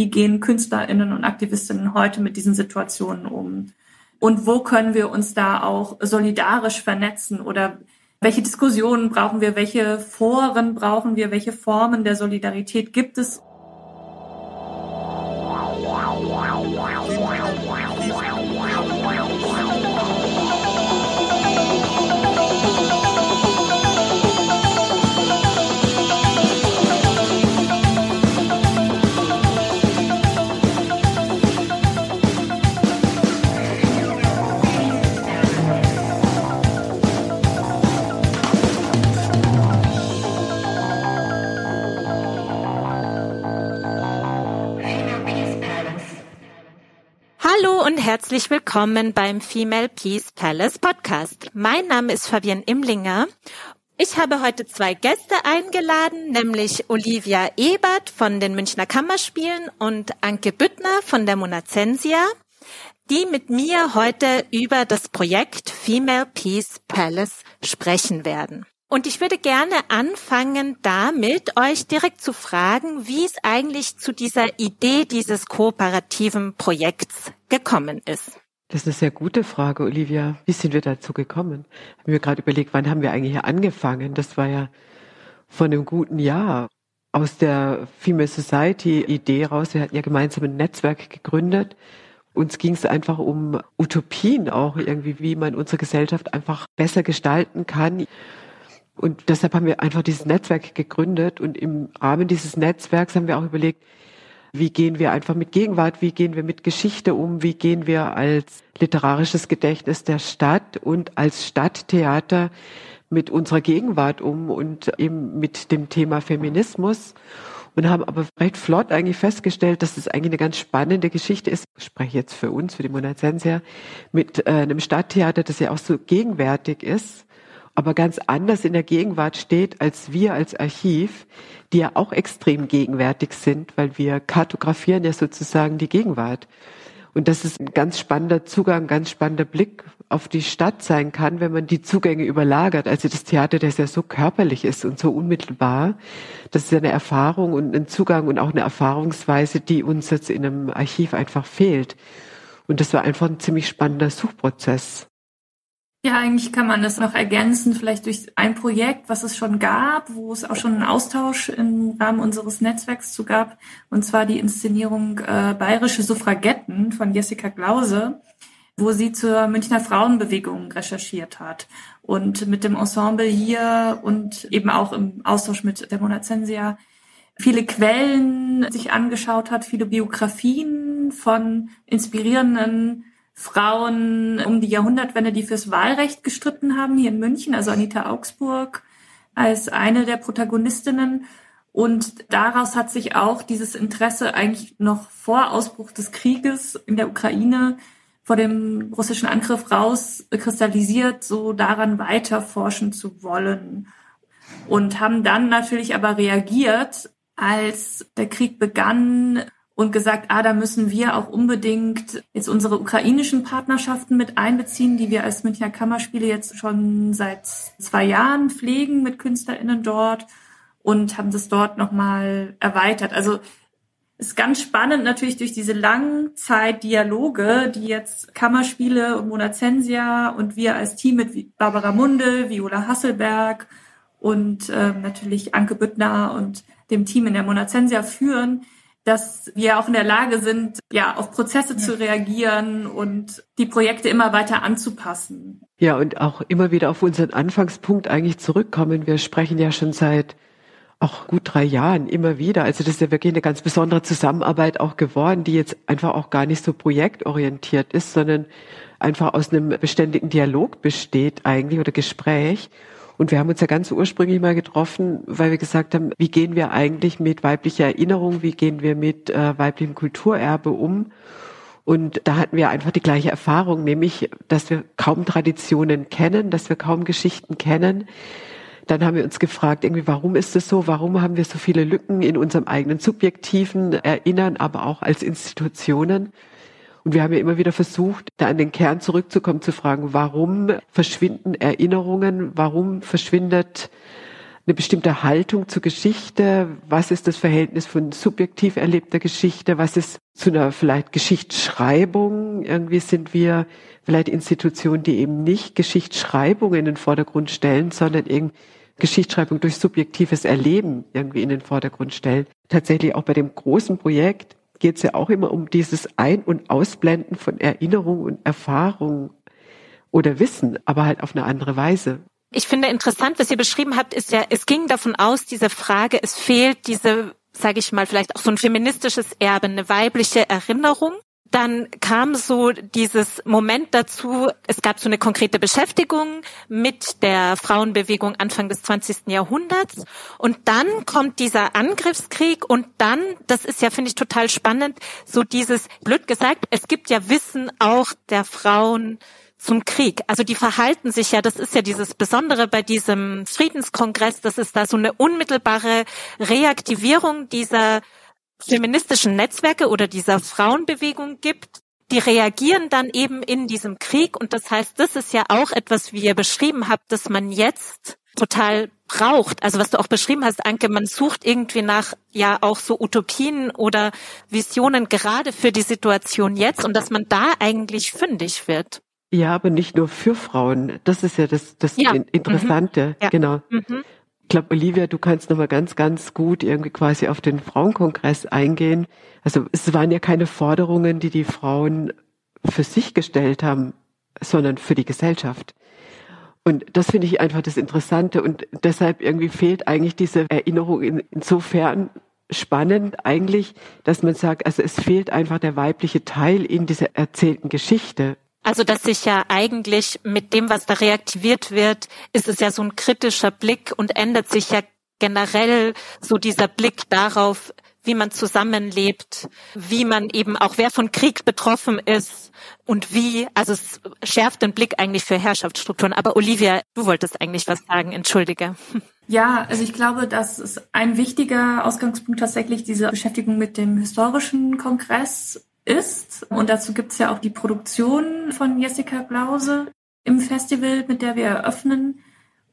wie gehen Künstlerinnen und Aktivistinnen heute mit diesen Situationen um? Und wo können wir uns da auch solidarisch vernetzen oder welche Diskussionen brauchen wir, welche Foren brauchen wir, welche Formen der Solidarität gibt es? Herzlich willkommen beim Female Peace Palace Podcast. Mein Name ist Fabienne Imlinger. Ich habe heute zwei Gäste eingeladen, nämlich Olivia Ebert von den Münchner Kammerspielen und Anke Büttner von der Monacensia, die mit mir heute über das Projekt Female Peace Palace sprechen werden. Und ich würde gerne anfangen damit, euch direkt zu fragen, wie es eigentlich zu dieser Idee dieses kooperativen Projekts gekommen ist. Das ist eine sehr gute Frage, Olivia. Wie sind wir dazu gekommen? Ich habe mir gerade überlegt, wann haben wir eigentlich hier angefangen? Das war ja vor einem guten Jahr. Aus der Female Society Idee raus. Wir hatten ja gemeinsam ein Netzwerk gegründet. Uns ging es einfach um Utopien auch irgendwie, wie man unsere Gesellschaft einfach besser gestalten kann. Und deshalb haben wir einfach dieses Netzwerk gegründet und im Rahmen dieses Netzwerks haben wir auch überlegt, wie gehen wir einfach mit Gegenwart, wie gehen wir mit Geschichte um, wie gehen wir als literarisches Gedächtnis der Stadt und als Stadttheater mit unserer Gegenwart um und eben mit dem Thema Feminismus? Und haben aber recht flott eigentlich festgestellt, dass es eigentlich eine ganz spannende Geschichte ist. Ich spreche jetzt für uns, für die Monazensia, mit äh, einem Stadttheater, das ja auch so gegenwärtig ist aber ganz anders in der Gegenwart steht als wir als Archiv, die ja auch extrem gegenwärtig sind, weil wir kartografieren ja sozusagen die Gegenwart. Und das ist ein ganz spannender Zugang, ganz spannender Blick auf die Stadt sein kann, wenn man die Zugänge überlagert. Also das Theater, das ja so körperlich ist und so unmittelbar, das ist ja eine Erfahrung und ein Zugang und auch eine Erfahrungsweise, die uns jetzt in einem Archiv einfach fehlt. Und das war einfach ein ziemlich spannender Suchprozess. Ja, eigentlich kann man das noch ergänzen, vielleicht durch ein Projekt, was es schon gab, wo es auch schon einen Austausch im Rahmen unseres Netzwerks zu gab, und zwar die Inszenierung äh, Bayerische Suffragetten von Jessica Glause, wo sie zur Münchner Frauenbewegung recherchiert hat. Und mit dem Ensemble hier und eben auch im Austausch mit der Monacensia viele Quellen sich angeschaut hat, viele Biografien von inspirierenden Frauen um die Jahrhundertwende, die fürs Wahlrecht gestritten haben hier in München, also Anita Augsburg als eine der Protagonistinnen. Und daraus hat sich auch dieses Interesse eigentlich noch vor Ausbruch des Krieges in der Ukraine vor dem russischen Angriff rauskristallisiert, so daran weiter forschen zu wollen. Und haben dann natürlich aber reagiert, als der Krieg begann und gesagt, ah, da müssen wir auch unbedingt jetzt unsere ukrainischen Partnerschaften mit einbeziehen, die wir als Münchner Kammerspiele jetzt schon seit zwei Jahren pflegen mit KünstlerInnen dort und haben das dort nochmal erweitert. Also ist ganz spannend natürlich durch diese Langzeitdialoge, die jetzt Kammerspiele und Monacensia und wir als Team mit Barbara Munde, Viola Hasselberg und ähm, natürlich Anke Büttner und dem Team in der Monacensia führen, dass wir auch in der Lage sind, ja, auf Prozesse zu reagieren und die Projekte immer weiter anzupassen. Ja, und auch immer wieder auf unseren Anfangspunkt eigentlich zurückkommen. Wir sprechen ja schon seit auch gut drei Jahren immer wieder. Also das ist ja wirklich eine ganz besondere Zusammenarbeit auch geworden, die jetzt einfach auch gar nicht so projektorientiert ist, sondern einfach aus einem beständigen Dialog besteht eigentlich oder Gespräch. Und wir haben uns ja ganz ursprünglich mal getroffen, weil wir gesagt haben, wie gehen wir eigentlich mit weiblicher Erinnerung, wie gehen wir mit äh, weiblichem Kulturerbe um? Und da hatten wir einfach die gleiche Erfahrung, nämlich, dass wir kaum Traditionen kennen, dass wir kaum Geschichten kennen. Dann haben wir uns gefragt, irgendwie, warum ist es so? Warum haben wir so viele Lücken in unserem eigenen subjektiven Erinnern, aber auch als Institutionen? Und wir haben ja immer wieder versucht, da an den Kern zurückzukommen, zu fragen, warum verschwinden Erinnerungen, warum verschwindet eine bestimmte Haltung zur Geschichte? Was ist das Verhältnis von subjektiv erlebter Geschichte? Was ist zu einer vielleicht Geschichtsschreibung? Irgendwie sind wir vielleicht Institutionen, die eben nicht Geschichtsschreibung in den Vordergrund stellen, sondern eben Geschichtsschreibung durch subjektives Erleben irgendwie in den Vordergrund stellen. Tatsächlich auch bei dem großen Projekt geht es ja auch immer um dieses Ein- und Ausblenden von Erinnerung und Erfahrung oder Wissen, aber halt auf eine andere Weise. Ich finde interessant, was ihr beschrieben habt, ist ja, es ging davon aus, diese Frage, es fehlt diese, sage ich mal, vielleicht auch so ein feministisches Erbe, eine weibliche Erinnerung. Dann kam so dieses Moment dazu, es gab so eine konkrete Beschäftigung mit der Frauenbewegung Anfang des 20. Jahrhunderts. Und dann kommt dieser Angriffskrieg und dann, das ist ja, finde ich, total spannend, so dieses, blöd gesagt, es gibt ja Wissen auch der Frauen, zum Krieg. Also die verhalten sich ja, das ist ja dieses Besondere bei diesem Friedenskongress, dass es da so eine unmittelbare Reaktivierung dieser feministischen Netzwerke oder dieser Frauenbewegung gibt. Die reagieren dann eben in diesem Krieg und das heißt, das ist ja auch etwas, wie ihr beschrieben habt, dass man jetzt total braucht. Also was du auch beschrieben hast, Anke, man sucht irgendwie nach ja auch so Utopien oder Visionen gerade für die Situation jetzt und dass man da eigentlich fündig wird. Ja, aber nicht nur für Frauen. Das ist ja das, das ja. Interessante. Mhm. Ja. Genau. Mhm. Ich glaube, Olivia, du kannst nochmal ganz, ganz gut irgendwie quasi auf den Frauenkongress eingehen. Also es waren ja keine Forderungen, die die Frauen für sich gestellt haben, sondern für die Gesellschaft. Und das finde ich einfach das Interessante und deshalb irgendwie fehlt eigentlich diese Erinnerung in, insofern spannend eigentlich, dass man sagt, also es fehlt einfach der weibliche Teil in dieser erzählten Geschichte. Also, dass sich ja eigentlich mit dem, was da reaktiviert wird, ist es ja so ein kritischer Blick und ändert sich ja generell so dieser Blick darauf, wie man zusammenlebt, wie man eben auch wer von Krieg betroffen ist und wie, also es schärft den Blick eigentlich für Herrschaftsstrukturen. Aber Olivia, du wolltest eigentlich was sagen, entschuldige. Ja, also ich glaube, das ist ein wichtiger Ausgangspunkt tatsächlich diese Beschäftigung mit dem historischen Kongress ist. Und dazu gibt's ja auch die Produktion von Jessica Blause im Festival, mit der wir eröffnen.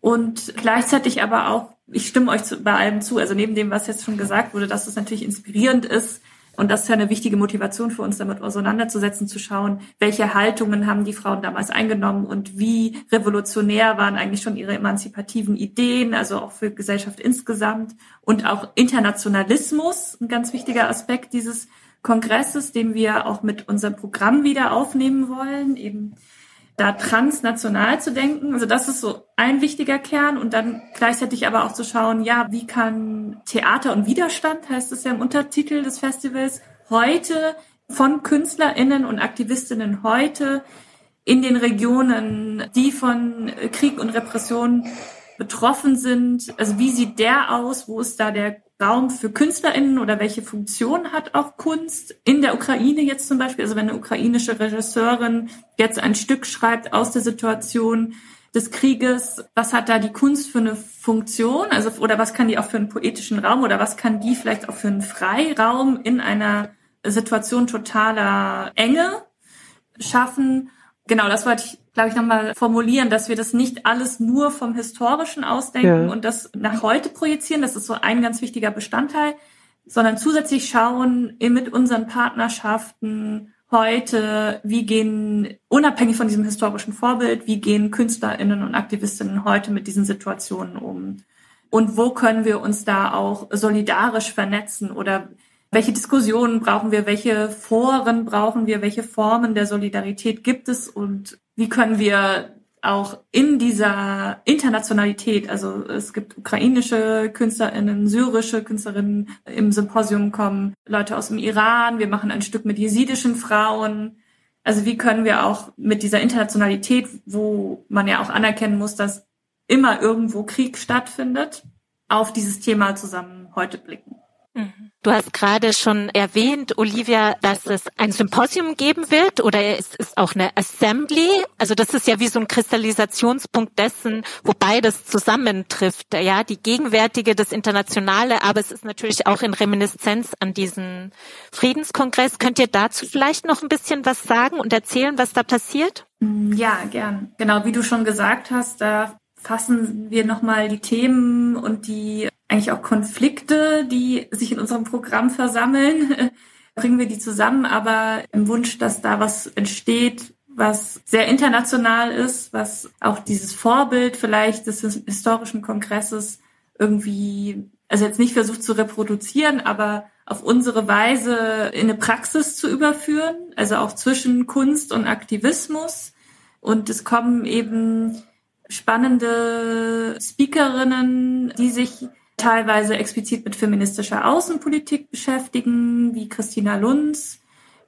Und gleichzeitig aber auch, ich stimme euch zu, bei allem zu, also neben dem, was jetzt schon gesagt wurde, dass es natürlich inspirierend ist. Und das ist ja eine wichtige Motivation für uns, damit auseinanderzusetzen, zu schauen, welche Haltungen haben die Frauen damals eingenommen und wie revolutionär waren eigentlich schon ihre emanzipativen Ideen, also auch für Gesellschaft insgesamt und auch Internationalismus, ein ganz wichtiger Aspekt dieses Kongresses, den wir auch mit unserem Programm wieder aufnehmen wollen, eben da transnational zu denken. Also das ist so ein wichtiger Kern und dann gleichzeitig aber auch zu schauen, ja, wie kann Theater und Widerstand, heißt es ja im Untertitel des Festivals, heute von KünstlerInnen und AktivistInnen heute in den Regionen, die von Krieg und Repression betroffen sind. Also wie sieht der aus? Wo ist da der Raum für KünstlerInnen oder welche Funktion hat auch Kunst in der Ukraine jetzt zum Beispiel? Also wenn eine ukrainische Regisseurin jetzt ein Stück schreibt aus der Situation des Krieges, was hat da die Kunst für eine Funktion? Also, oder was kann die auch für einen poetischen Raum oder was kann die vielleicht auch für einen Freiraum in einer Situation totaler Enge schaffen? Genau, das wollte ich glaube ich, nochmal formulieren, dass wir das nicht alles nur vom Historischen ausdenken ja. und das nach heute projizieren. Das ist so ein ganz wichtiger Bestandteil, sondern zusätzlich schauen mit unseren Partnerschaften heute, wie gehen, unabhängig von diesem historischen Vorbild, wie gehen KünstlerInnen und AktivistInnen heute mit diesen Situationen um? Und wo können wir uns da auch solidarisch vernetzen oder welche Diskussionen brauchen wir, welche Foren brauchen wir, welche Formen der Solidarität gibt es und wie können wir auch in dieser Internationalität, also es gibt ukrainische KünstlerInnen, syrische Künstlerinnen im Symposium kommen, Leute aus dem Iran, wir machen ein Stück mit jesidischen Frauen. Also wie können wir auch mit dieser Internationalität, wo man ja auch anerkennen muss, dass immer irgendwo Krieg stattfindet, auf dieses Thema zusammen heute blicken. Du hast gerade schon erwähnt, Olivia, dass es ein Symposium geben wird oder es ist auch eine Assembly. Also das ist ja wie so ein Kristallisationspunkt dessen, wo beides zusammentrifft. Ja, die gegenwärtige, das Internationale, aber es ist natürlich auch in Reminiszenz an diesen Friedenskongress. Könnt ihr dazu vielleicht noch ein bisschen was sagen und erzählen, was da passiert? Ja, gern. Genau, wie du schon gesagt hast, da fassen wir nochmal die Themen und die eigentlich auch Konflikte, die sich in unserem Programm versammeln, bringen wir die zusammen, aber im Wunsch, dass da was entsteht, was sehr international ist, was auch dieses Vorbild vielleicht des historischen Kongresses irgendwie, also jetzt nicht versucht zu reproduzieren, aber auf unsere Weise in eine Praxis zu überführen, also auch zwischen Kunst und Aktivismus. Und es kommen eben spannende Speakerinnen, die sich teilweise explizit mit feministischer Außenpolitik beschäftigen, wie Christina Lunz,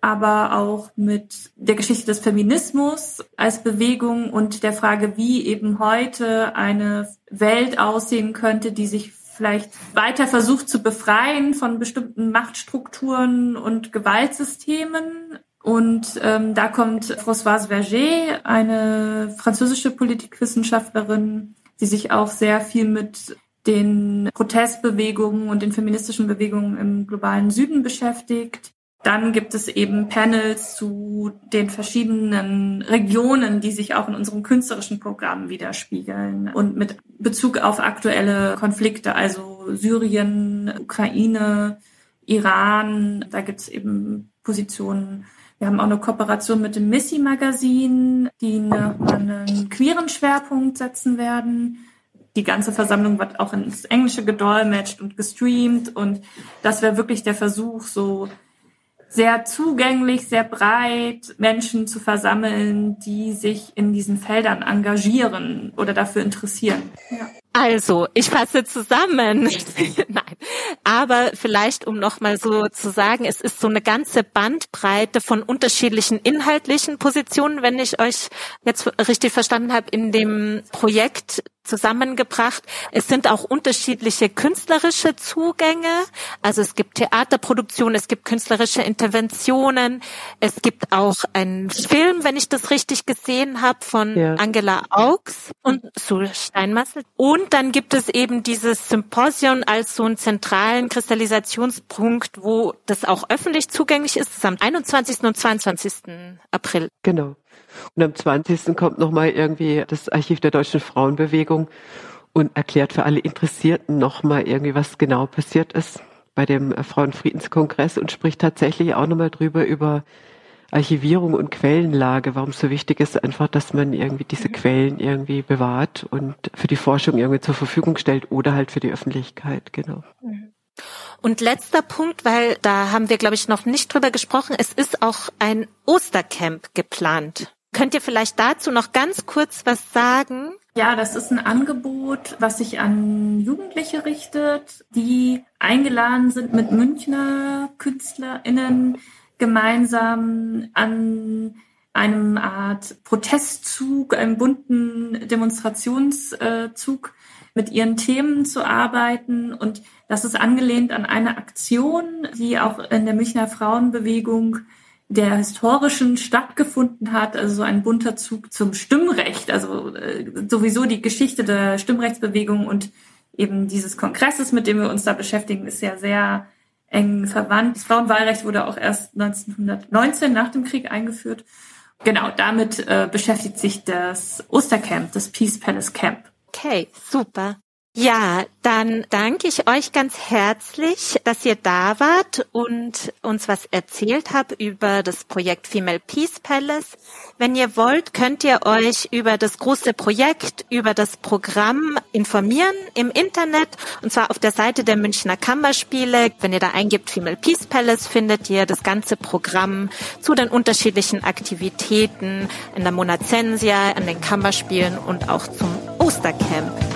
aber auch mit der Geschichte des Feminismus als Bewegung und der Frage, wie eben heute eine Welt aussehen könnte, die sich vielleicht weiter versucht zu befreien von bestimmten Machtstrukturen und Gewaltsystemen. Und ähm, da kommt Françoise Verger, eine französische Politikwissenschaftlerin, die sich auch sehr viel mit den Protestbewegungen und den feministischen Bewegungen im globalen Süden beschäftigt. Dann gibt es eben Panels zu den verschiedenen Regionen, die sich auch in unserem künstlerischen Programm widerspiegeln und mit Bezug auf aktuelle Konflikte, also Syrien, Ukraine, Iran. Da gibt es eben Positionen. Wir haben auch eine Kooperation mit dem Missy Magazin, die einen queeren Schwerpunkt setzen werden. Die ganze Versammlung wird auch ins Englische gedolmetscht und gestreamt und das wäre wirklich der Versuch, so sehr zugänglich, sehr breit Menschen zu versammeln, die sich in diesen Feldern engagieren oder dafür interessieren. Ja. Also, ich fasse zusammen. Nein. Aber vielleicht, um nochmal so zu sagen, es ist so eine ganze Bandbreite von unterschiedlichen inhaltlichen Positionen, wenn ich euch jetzt richtig verstanden habe, in dem Projekt zusammengebracht. Es sind auch unterschiedliche künstlerische Zugänge. Also es gibt Theaterproduktionen, es gibt künstlerische Interventionen, es gibt auch einen Film, wenn ich das richtig gesehen habe, von ja. Angela Augs und Sue Steinmassel. Und dann gibt es eben dieses Symposium als so einen zentralen Kristallisationspunkt, wo das auch öffentlich zugänglich ist. Das ist am 21. und 22. April. Genau. Und am 20. kommt nochmal irgendwie das Archiv der deutschen Frauenbewegung und erklärt für alle Interessierten nochmal irgendwie, was genau passiert ist bei dem Frauenfriedenskongress und spricht tatsächlich auch nochmal drüber über Archivierung und Quellenlage, warum es so wichtig ist, einfach, dass man irgendwie diese mhm. Quellen irgendwie bewahrt und für die Forschung irgendwie zur Verfügung stellt oder halt für die Öffentlichkeit, genau. Mhm. Und letzter Punkt, weil da haben wir, glaube ich, noch nicht drüber gesprochen. Es ist auch ein Ostercamp geplant. Könnt ihr vielleicht dazu noch ganz kurz was sagen? Ja, das ist ein Angebot, was sich an Jugendliche richtet, die eingeladen sind, mit Münchner KünstlerInnen gemeinsam an einem Art Protestzug, einem bunten Demonstrationszug mit ihren Themen zu arbeiten. Und das ist angelehnt an eine Aktion, die auch in der Münchner Frauenbewegung der historischen stattgefunden hat, also so ein bunter Zug zum Stimmrecht, also äh, sowieso die Geschichte der Stimmrechtsbewegung und eben dieses Kongresses, mit dem wir uns da beschäftigen, ist ja sehr eng verwandt. Das Frauenwahlrecht wurde auch erst 1919 nach dem Krieg eingeführt. Genau, damit äh, beschäftigt sich das Ostercamp, das Peace Palace Camp. Okay, super. Ja, dann danke ich euch ganz herzlich, dass ihr da wart und uns was erzählt habt über das Projekt Female Peace Palace. Wenn ihr wollt, könnt ihr euch über das große Projekt, über das Programm informieren im Internet und zwar auf der Seite der Münchner Kammerspiele. Wenn ihr da eingibt Female Peace Palace, findet ihr das ganze Programm zu den unterschiedlichen Aktivitäten in der Monazensia, an den Kammerspielen und auch zum Ostercamp.